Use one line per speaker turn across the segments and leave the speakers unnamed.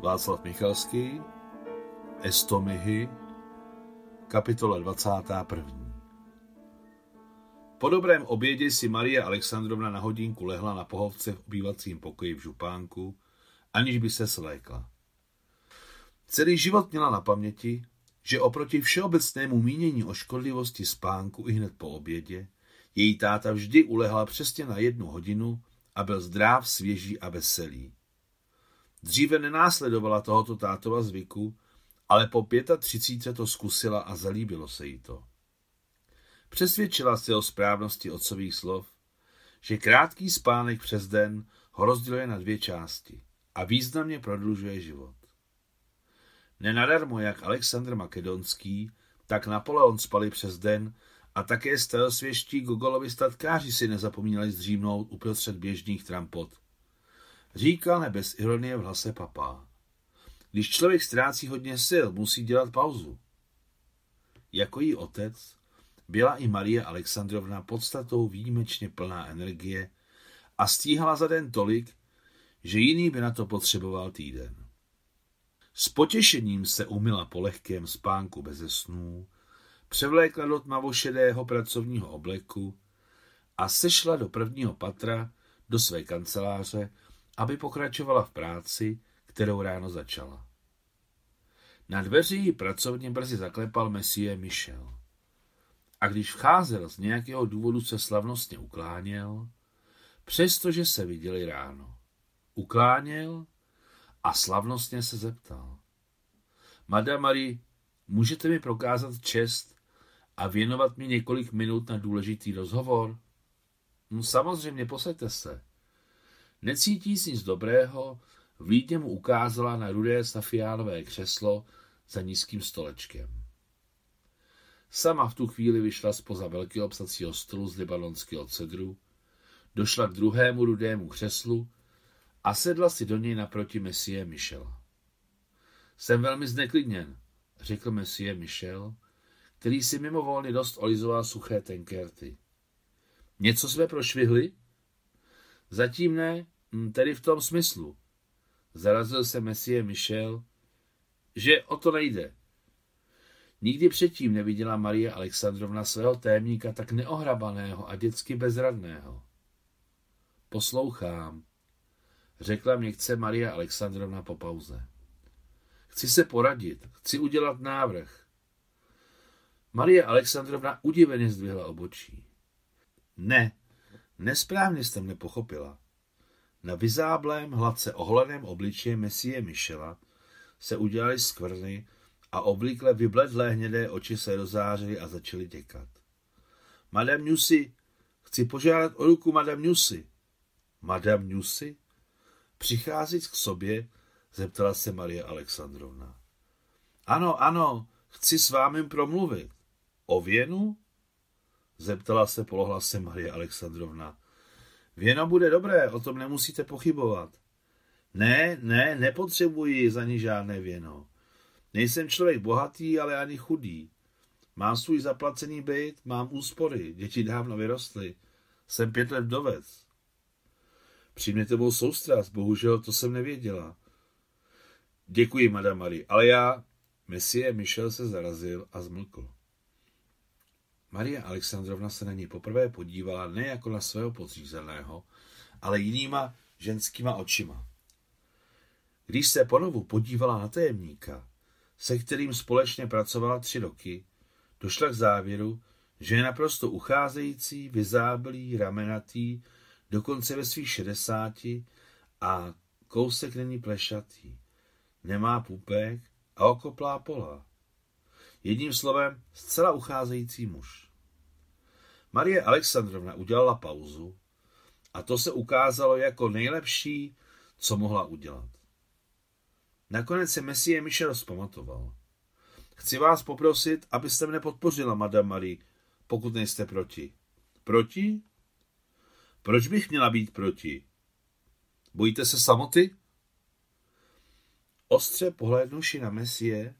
Václav Michalský, Estomihy, kapitola 21. Po dobrém obědě si Marie Alexandrovna na hodinku lehla na pohovce v obývacím pokoji v župánku, aniž by se slékla. Celý život měla na paměti, že oproti všeobecnému mínění o škodlivosti spánku i hned po obědě, její táta vždy ulehla přesně na jednu hodinu a byl zdrav, svěží a veselý. Dříve nenásledovala tohoto tátova zvyku, ale po 35 to zkusila a zalíbilo se jí to. Přesvědčila se o správnosti otcových slov, že krátký spánek přes den ho rozděluje na dvě části a významně prodlužuje život. Nenadarmo jak Alexandr Makedonský, tak Napoleon spali přes den a také starosvěští Gogolovi statkáři si nezapomínali zdřímnout uprostřed běžných trampot. Říkal nebez ironie v hlase papá. Když člověk ztrácí hodně sil, musí dělat pauzu. Jako jí otec byla i Marie Alexandrovna podstatou výjimečně plná energie a stíhala za den tolik, že jiný by na to potřeboval týden. S potěšením se umila po lehkém spánku beze snů, převlékla do tmavošedého pracovního obleku a sešla do prvního patra do své kanceláře, pokračovala v práci, kterou ráno začala. Na dveří ji pracovně brzy zaklepal Messie Michel. A když vcházel z nějakého důvodu se slavnostně ukláněl, přestože se viděli ráno. Ukláněl a slavnostně se zeptal. Madame Marie, můžete mi prokázat čest a věnovat mi několik minut na důležitý rozhovor? No, samozřejmě, posaďte se. Necítí si nic dobrého, vlídně mu ukázala na rudé safiánové křeslo za nízkým stolečkem. Sama v tu chvíli vyšla spoza velkého psacího stolu z libanonského cedru, došla k druhému rudému křeslu a sedla si do něj naproti Messie Michela. Jsem velmi zneklidněn, řekl Messie Michel, který si mimovolně dost olizoval suché tenkerty. Něco jsme prošvihli? Zatím ne, tedy v tom smyslu. Zarazil se Messie Michel, že o to nejde. Nikdy předtím neviděla Marie Alexandrovna svého témníka tak neohrabaného a dětsky bezradného. Poslouchám, řekla měkce Maria Alexandrovna po pauze. Chci se poradit, chci udělat návrh. Marie Alexandrovna udiveně zdvihla obočí. Ne, nesprávně jste mne pochopila. Na vyzáblém, hladce oholeném obličeji Messie Michela se udělali skvrny a oblíkle vybledlé hnědé oči se rozářily a začaly těkat. Madame Newsy, chci požádat o ruku Madame Newsy. Madame Newsy? Přicházíc k sobě, zeptala se Marie Alexandrovna. Ano, ano, chci s vámi promluvit. O věnu? Zeptala se polohlasem Marie Alexandrovna. Věno bude dobré, o tom nemusíte pochybovat. Ne, ne, nepotřebuji za ní žádné věno. Nejsem člověk bohatý, ale ani chudý. Mám svůj zaplacený byt, mám úspory, děti dávno vyrostly. Jsem pět let dovec. Přijměte mou soustrast, bohužel to jsem nevěděla. Děkuji, madame Marie, ale já... Messie Michel se zarazil a zmlkl. Maria Alexandrovna se na něj poprvé podívala ne jako na svého podřízeného, ale jinýma ženskýma očima. Když se ponovu podívala na tajemníka, se kterým společně pracovala tři roky, došla k závěru, že je naprosto ucházející, vyzáblý, ramenatý, dokonce ve svých šedesáti a kousek není plešatý. Nemá pupek a okoplá pola. Jedním slovem, zcela ucházející muž. Marie Alexandrovna udělala pauzu a to se ukázalo jako nejlepší, co mohla udělat. Nakonec se Messie Michel zpamatoval. Chci vás poprosit, abyste mne podpořila, Madame Marie, pokud nejste proti. Proti? Proč bych měla být proti? Bojíte se samoty? Ostře pohlédnuši na Messie,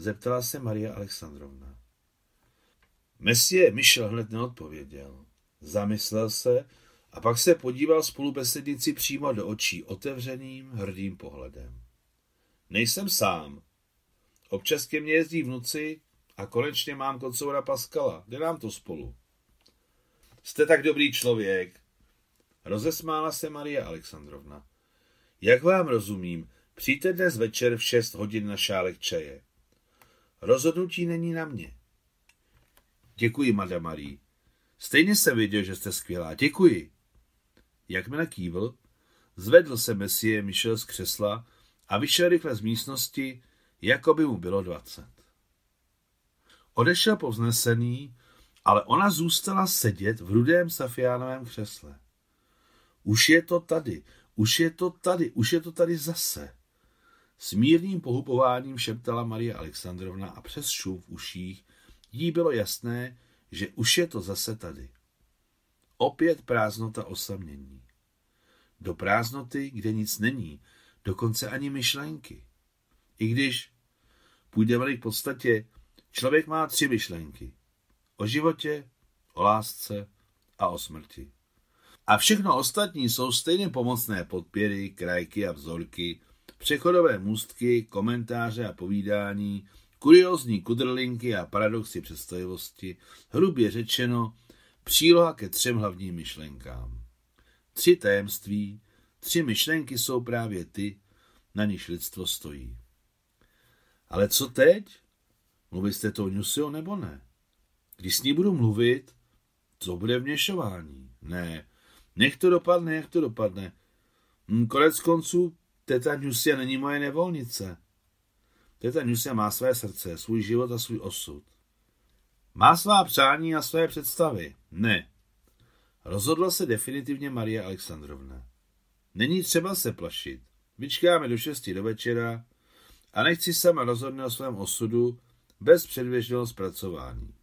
zeptala se Maria Alexandrovna. Messie Michel hned neodpověděl. Zamyslel se a pak se podíval spolubesednici přímo do očí otevřeným, hrdým pohledem. Nejsem sám. Občas ke mně jezdí vnuci a konečně mám kocoura Paskala. Jde nám to spolu. Jste tak dobrý člověk. Rozesmála se Maria Alexandrovna. Jak vám rozumím, přijďte dnes večer v šest hodin na šálek čaje. Rozhodnutí není na mě. Děkuji, madame Marie. Stejně jsem věděl, že jste skvělá. Děkuji. Jakmile kývl, zvedl se Messie Michel z křesla a vyšel rychle z místnosti, jako by mu bylo dvacet. Odešel povznesený, ale ona zůstala sedět v rudém safiánovém křesle. Už je to tady, už je to tady, už je to tady zase. S mírným pohupováním šeptala Maria Alexandrovna a přes šum v uších jí bylo jasné, že už je to zase tady. Opět prázdnota osamění. Do prázdnoty, kde nic není, dokonce ani myšlenky. I když, půjdeme k podstatě, člověk má tři myšlenky. O životě, o lásce a o smrti. A všechno ostatní jsou stejně pomocné podpěry, krajky a vzorky, přechodové můstky, komentáře a povídání, kuriozní kudrlinky a paradoxy představivosti, hrubě řečeno, příloha ke třem hlavním myšlenkám. Tři tajemství, tři myšlenky jsou právě ty, na nich lidstvo stojí. Ale co teď? Mluvit jste to Nusio nebo ne? Když s ní budu mluvit, co bude vměšování? Ne, nech to dopadne, jak to dopadne. Hm, konec konců, teta Nusia není moje nevolnice. Teta Nusia má své srdce, svůj život a svůj osud. Má svá přání a své představy. Ne. Rozhodla se definitivně Maria Alexandrovna. Není třeba se plašit. Vyčkáme do šesti do večera a nechci sama rozhodne o svém osudu bez předběžného zpracování.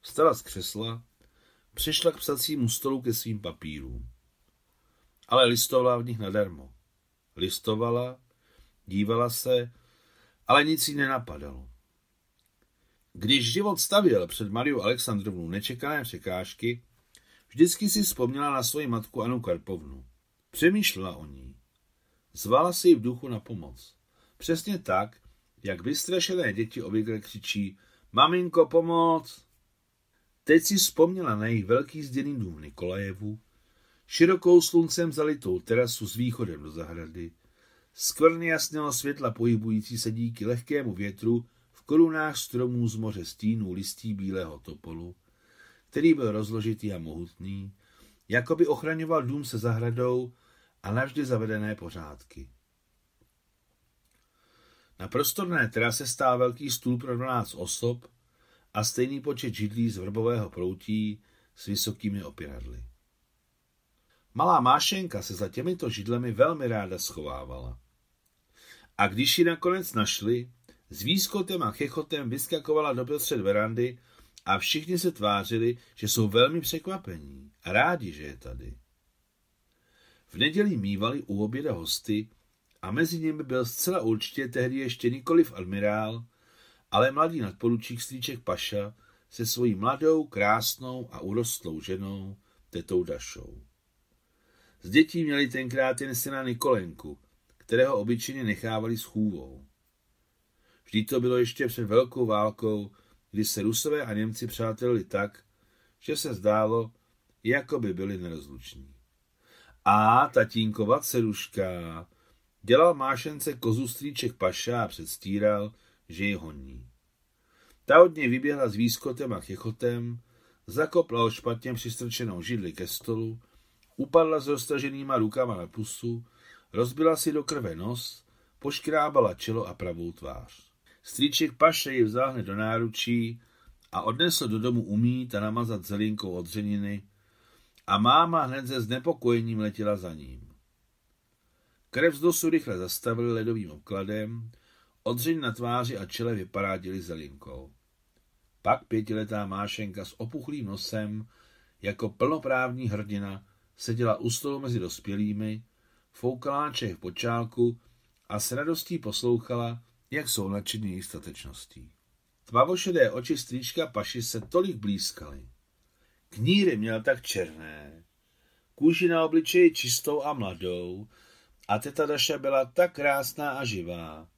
Vstala z křesla, přišla k psacímu stolu ke svým papírům. Ale listovala v nich nadarmo. Listovala, dívala se, ale nic jí nenapadalo. Když život stavěl před Mariu Alexandrovnou nečekané překážky, vždycky si vzpomněla na svoji matku Anu Karpovnu. Přemýšlela o ní. Zvala si ji v duchu na pomoc. Přesně tak, jak vystrašené děti obvykle křičí Maminko, pomoc! Teď si vzpomněla na jejich velký zděný dům Nikolajevu, širokou sluncem zalitou terasu s východem do zahrady, skvrny jasného světla pohybující se díky lehkému větru v korunách stromů z moře stínů listí bílého topolu, který byl rozložitý a mohutný, jako by ochraňoval dům se zahradou a navždy zavedené pořádky. Na prostorné terase stál velký stůl pro 12 osob a stejný počet židlí z vrbového proutí s vysokými opěradly. Malá Mášenka se za těmito židlemi velmi ráda schovávala. A když ji nakonec našli, s výskotem a chechotem vyskakovala do prostřed verandy a všichni se tvářili, že jsou velmi překvapení a rádi, že je tady. V neděli mývali u oběda hosty a mezi nimi byl zcela určitě tehdy ještě nikoliv admirál, ale mladý nadporučík Stříček Paša se svojí mladou, krásnou a urostlou ženou, tetou Dašou. Z dětí měli tenkrát jen syna Nikolenku, kterého obyčejně nechávali s chůvou. Vždyť to bylo ještě před velkou válkou, kdy se Rusové a Němci přátelili tak, že se zdálo, jako by byli nerozluční. A tatínkova ceruška dělal mášence kozu strýček Paša a předstíral, že ji honí. Ta od něj vyběhla s výskotem a chechotem, zakopla o špatně přistrčenou židli ke stolu, upadla s roztaženýma rukama na pusu, rozbila si do krve nos, poškrábala čelo a pravou tvář. Strýček Paše ji vzal hned do náručí a odnesl do domu umít a namazat zelinkou od dřeniny a máma hned se znepokojením letěla za ním. Krev z dosu rychle zastavili ledovým obkladem, odřeň na tváři a čele vyparádili zelinkou. Pak pětiletá Mášenka s opuchlým nosem jako plnoprávní hrdina seděla u stolu mezi dospělými, foukala v počálku a s radostí poslouchala, jak jsou nadšení jejich statečností. Tmavošedé oči strýčka Paši se tolik blízkaly. Kníry měl tak černé, kůži na obličeji čistou a mladou A teta Daša byla tak krásná a živá,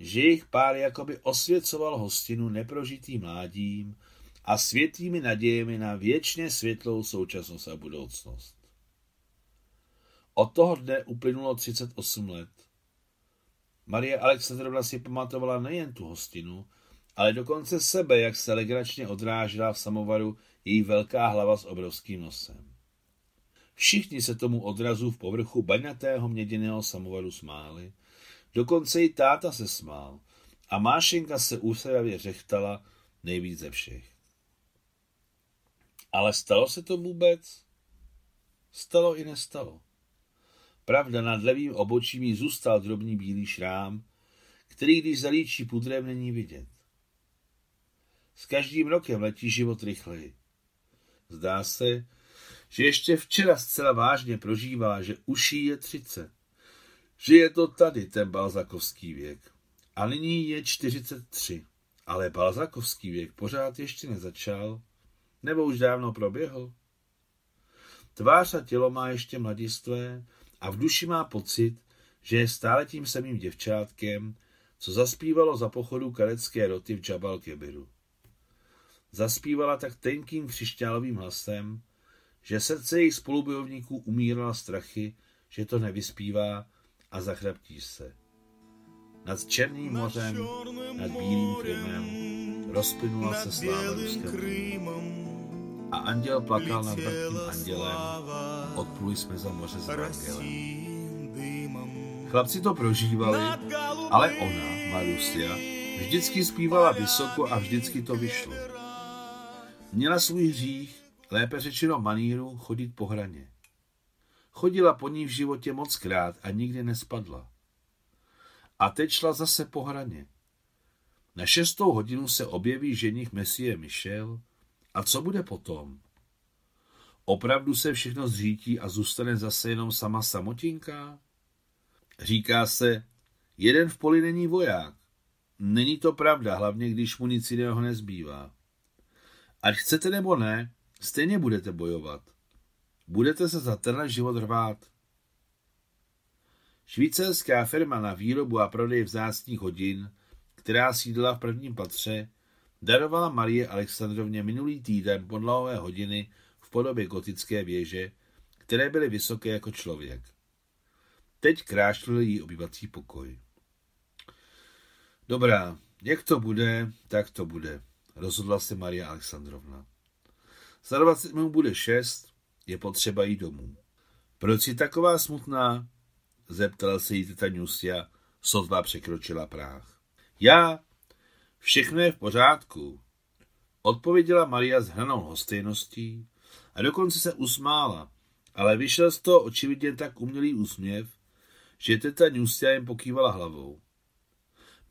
že jejich pár jakoby osvěcoval hostinu neprožitým mládím a světlými nadějemi na věčně světlou současnost a budoucnost. Od toho dne uplynulo 38 let. Marie Alexandrovna si pamatovala nejen tu hostinu, ale dokonce sebe, jak se legračně odrážela v samovaru její velká hlava s obrovským nosem. Všichni se tomu odrazu v povrchu baňatého měděného samovaru smáli, dokonce i táta se smál a Mášenka se úsměvavě řechtala nejvíc ze všech. Ale stalo se to vůbec? Stalo i nestalo. Pravda, nad levým obočím zůstal drobný bílý šrám, který, když zalíčí pudrem, není vidět. S každým rokem letí život rychleji. Zdá se, že ještě včera zcela vážně prožívá, že uší je třicet. Že je to tady ten balzakovský věk. A nyní je 43. Ale balzakovský věk pořád ještě nezačal. Nebo už dávno proběhl. Tvář a tělo má ještě mladistvé a v duši má pocit, že je stále tím samým děvčátkem, co zaspívalo za pochodu karecké roty v Jabal Kebiru. Zaspívala tak tenkým křišťálovým hlasem, že srdce jejich spolubojovníků umírala strachy, že to nevyspívá a zachraptí se. Nad Černým mořem, nad Bílým Krymem rozplynula se sláva Ruska a anděl plakal nad mrtvým andělem, odpluli jsme za moře s andělem. Chlapci to prožívali, ale ona, Marusia, vždycky zpívala vysoko a vždycky to vyšlo. Měla svůj hřích, lépe řečeno maníru, chodit po hraně. Chodila po ní v životě moc krát a nikdy nespadla. A teď šla zase po hraně. Na šestou hodinu se objeví ženich Messie Michel a co bude potom? Opravdu se všechno zřítí a zůstane zase jenom sama samotinka? Říká se, jeden v poli není voják. Není to pravda, hlavně když mu nic jiného nezbývá. Ať chcete nebo ne, stejně budete bojovat. Budete se za tenhle život rvát. Švýcarská firma na výrobu a prodej vzácných hodin, která sídla v prvním patře, darovala Marie Alexandrovně minulý týden podlahové hodiny v podobě gotické věže, které byly vysoké jako člověk. Teď krášlil jí obyvací pokoj. Dobrá, jak to bude, tak to bude, rozhodla se Maria Alexandrovna. Za 20 minut bude šest, je potřeba jít domů. Proč je taková smutná? Zeptala se jí teta Nusia, sotva překročila práh. Já, všechno je v pořádku, odpověděla Maria s hranou hostejností a dokonce se usmála, ale vyšel z toho očividně tak umělý úsměv, že teta Nusia jen pokývala hlavou.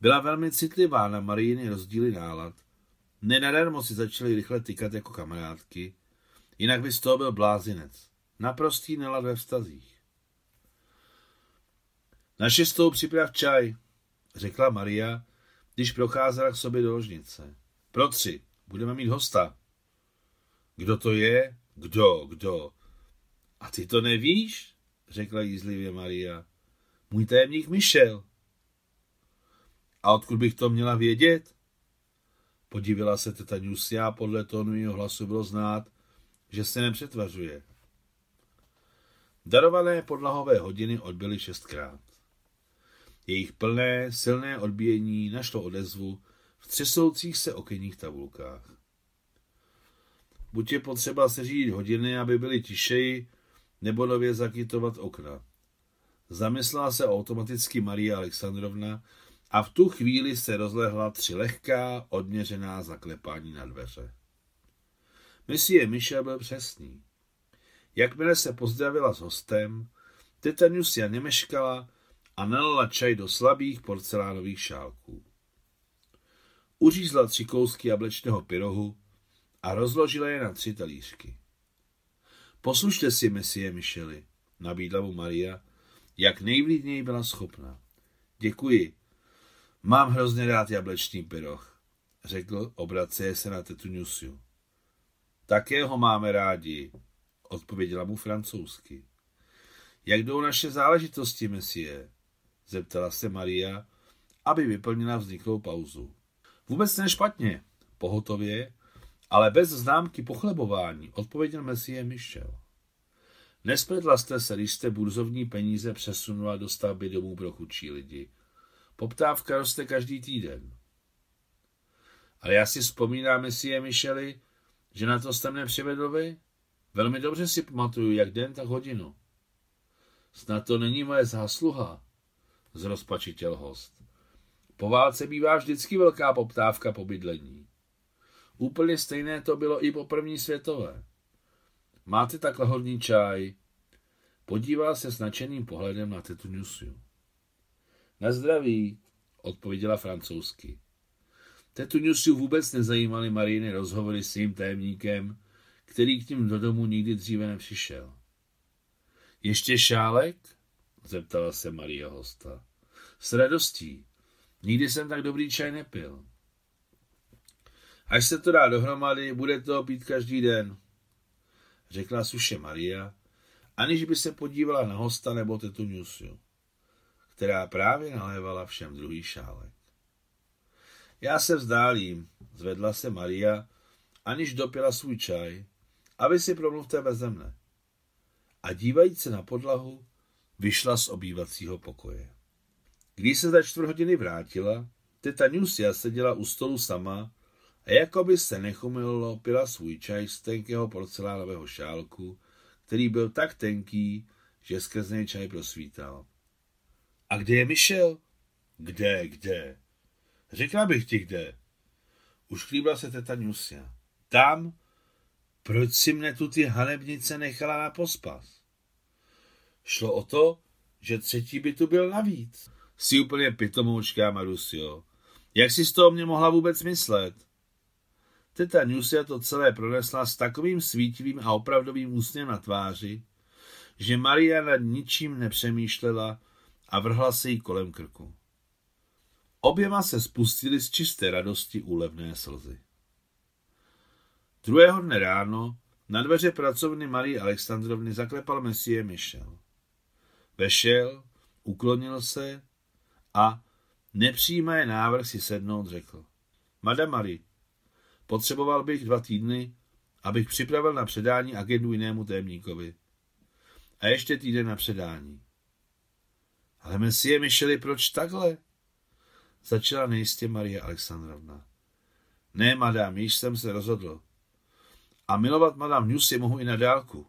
Byla velmi citlivá na Marijiny rozdíly nálad, nenadarmo si začali rychle tykat jako kamarádky, jinak by z toho byl blázinec. Naprostý nelad ve vztazích. Na šestou připrav čaj, řekla Maria, když procházela k sobě do ložnice. Pro tři, budeme mít hosta. Kdo to je? Kdo, kdo? A ty to nevíš? řekla jízlivě Maria. Můj tajemník Michel. A odkud bych to měla vědět? Podívila se teta Nusia a podle tónu jeho hlasu bylo znát, že se nepřetvařuje. Darované podlahové hodiny odbyly šestkrát. Jejich plné, silné odbíjení našlo odezvu v třesoucích se okenních tabulkách. Buď je potřeba seřídit hodiny, aby byly tišeji, nebo nově zakytovat okna. Zamyslela se automaticky Maria Alexandrovna a v tu chvíli se rozlehla tři lehká, odměřená zaklepání na dveře. Monsieur Michel byl přesný. Jakmile se pozdravila s hostem, teta Nusia nemeškala a nalila čaj do slabých porcelánových šálků. Uřízla tři kousky jablečného pyrohu a rozložila je na tři talířky. Poslušte si, Messie Micheli, nabídla mu Maria, jak nejvlídněji byla schopna. Děkuji. Mám hrozně rád jablečný pyroh, řekl, obraceje se na tetu Nusiu. Také ho máme rádi, odpověděla mu francouzsky. Jak jdou naše záležitosti, mesie? Zeptala se Maria, aby vyplnila vzniklou pauzu. Vůbec nešpatně, pohotově, ale bez známky pochlebování, odpověděl Messie Michel. Nespletla jste se, když jste burzovní peníze přesunula do stavby domů pro chudší lidi. Poptávka roste každý týden. Ale já si vzpomínám, Messie Micheli, že na to jste mne přivedl vy. Velmi dobře si pamatuju, jak den, tak hodinu. Snad to není moje zásluha, zrozpačitěl host. Po válce bývá vždycky velká poptávka po bydlení. Úplně stejné to bylo i po první světové. Máte takhle hodný čaj? Podíval se s nadšeným pohledem na tetu Nusiu. Na zdraví, odpověděla francouzsky. Tetu Nusiu vůbec nezajímaly Mariny rozhovory s jím tajemníkem, který k ním do domu nikdy dříve nepřišel. Ještě šálek? Zeptala se Maria hosta. S radostí. Nikdy jsem tak dobrý čaj nepil. Až se to dá dohromady, bude to pít každý den, řekla suše Maria, aniž by se podívala na hosta nebo tetu Nusiu, která právě nalévala všem druhý šálek. Já se vzdálím, zvedla se Maria, aniž dopila svůj čaj, a vy si promluvte beze mne. A dívajíc se na podlahu, vyšla z obývacího pokoje. Když se za čtvrt hodiny vrátila, teta Nusia seděla u stolu sama a jako by se nechumilo, pila svůj čaj z tenkého porcelánového šálku, který byl tak tenký, že skrz něj čaj prosvítal. A kde je Michel? Kde, kde? Řekla bych ti kde. Už klíbla se teta Nusia. Tam? Proč si mne tu ty hanebnice nechala na pospas? Šlo o to, že třetí by tu byl navíc. Jsi úplně pitomoučka, Marusio. Jak si z toho mě mohla vůbec myslet? Teta Nusia to celé pronesla s takovým svítivým a opravdovým úsměvem na tváři, že Maria nad ničím nepřemýšlela a vrhla se jí kolem krku. Oběma se spustili z čisté radosti úlevné slzy. Druhého dne ráno na dveře pracovny Marie Alexandrovny zaklepal Messie Michel. Vešel, uklonil se a, nepřijímaje návrh si sednout, řekl. Madame Marie, potřeboval bych dva týdny, abych připravil na předání agendu jinému témníkovi. A ještě týden na předání. Ale Messie Micheli, proč takhle? Začala nejistě Marie Alexandrovna. Ne, madám, již jsem se rozhodl. A milovat madame Newsy mohu i na dálku.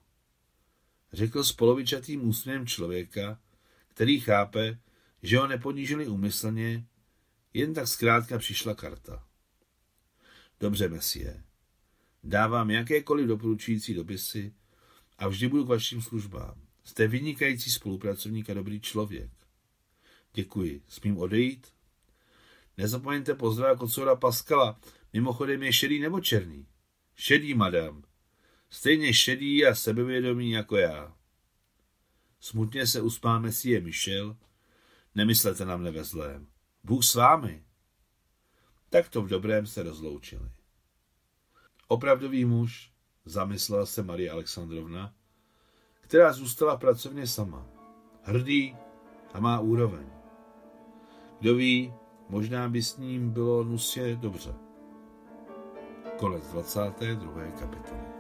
Řekl s polovičatým úsměvem člověka, který chápe, že ho neponížili úmyslně, jen tak zkrátka přišla karta. Dobře, mesie. Dávám jakékoliv doporučující dopisy a vždy budu k vašim službám. Jste vynikající spolupracovník a dobrý člověk. Děkuji. Smím odejít? Nezapomeňte pozdravit kocora Paskala. Mimochodem je šedý nebo černý? Šedý, madam. Stejně šedý a sebevědomý jako já. Smutně se uspá Messie Michel. Nemyslete na mne ve zlém. Bůh s vámi. Tak to v dobrém se rozloučili. Opravdový muž, zamyslela se Marie Alexandrovna, která zůstala pracovně sama. Hrdý a má úroveň. Kdo ví, možná by s ním bylo nusě dobře. Konec 22. kapitoly.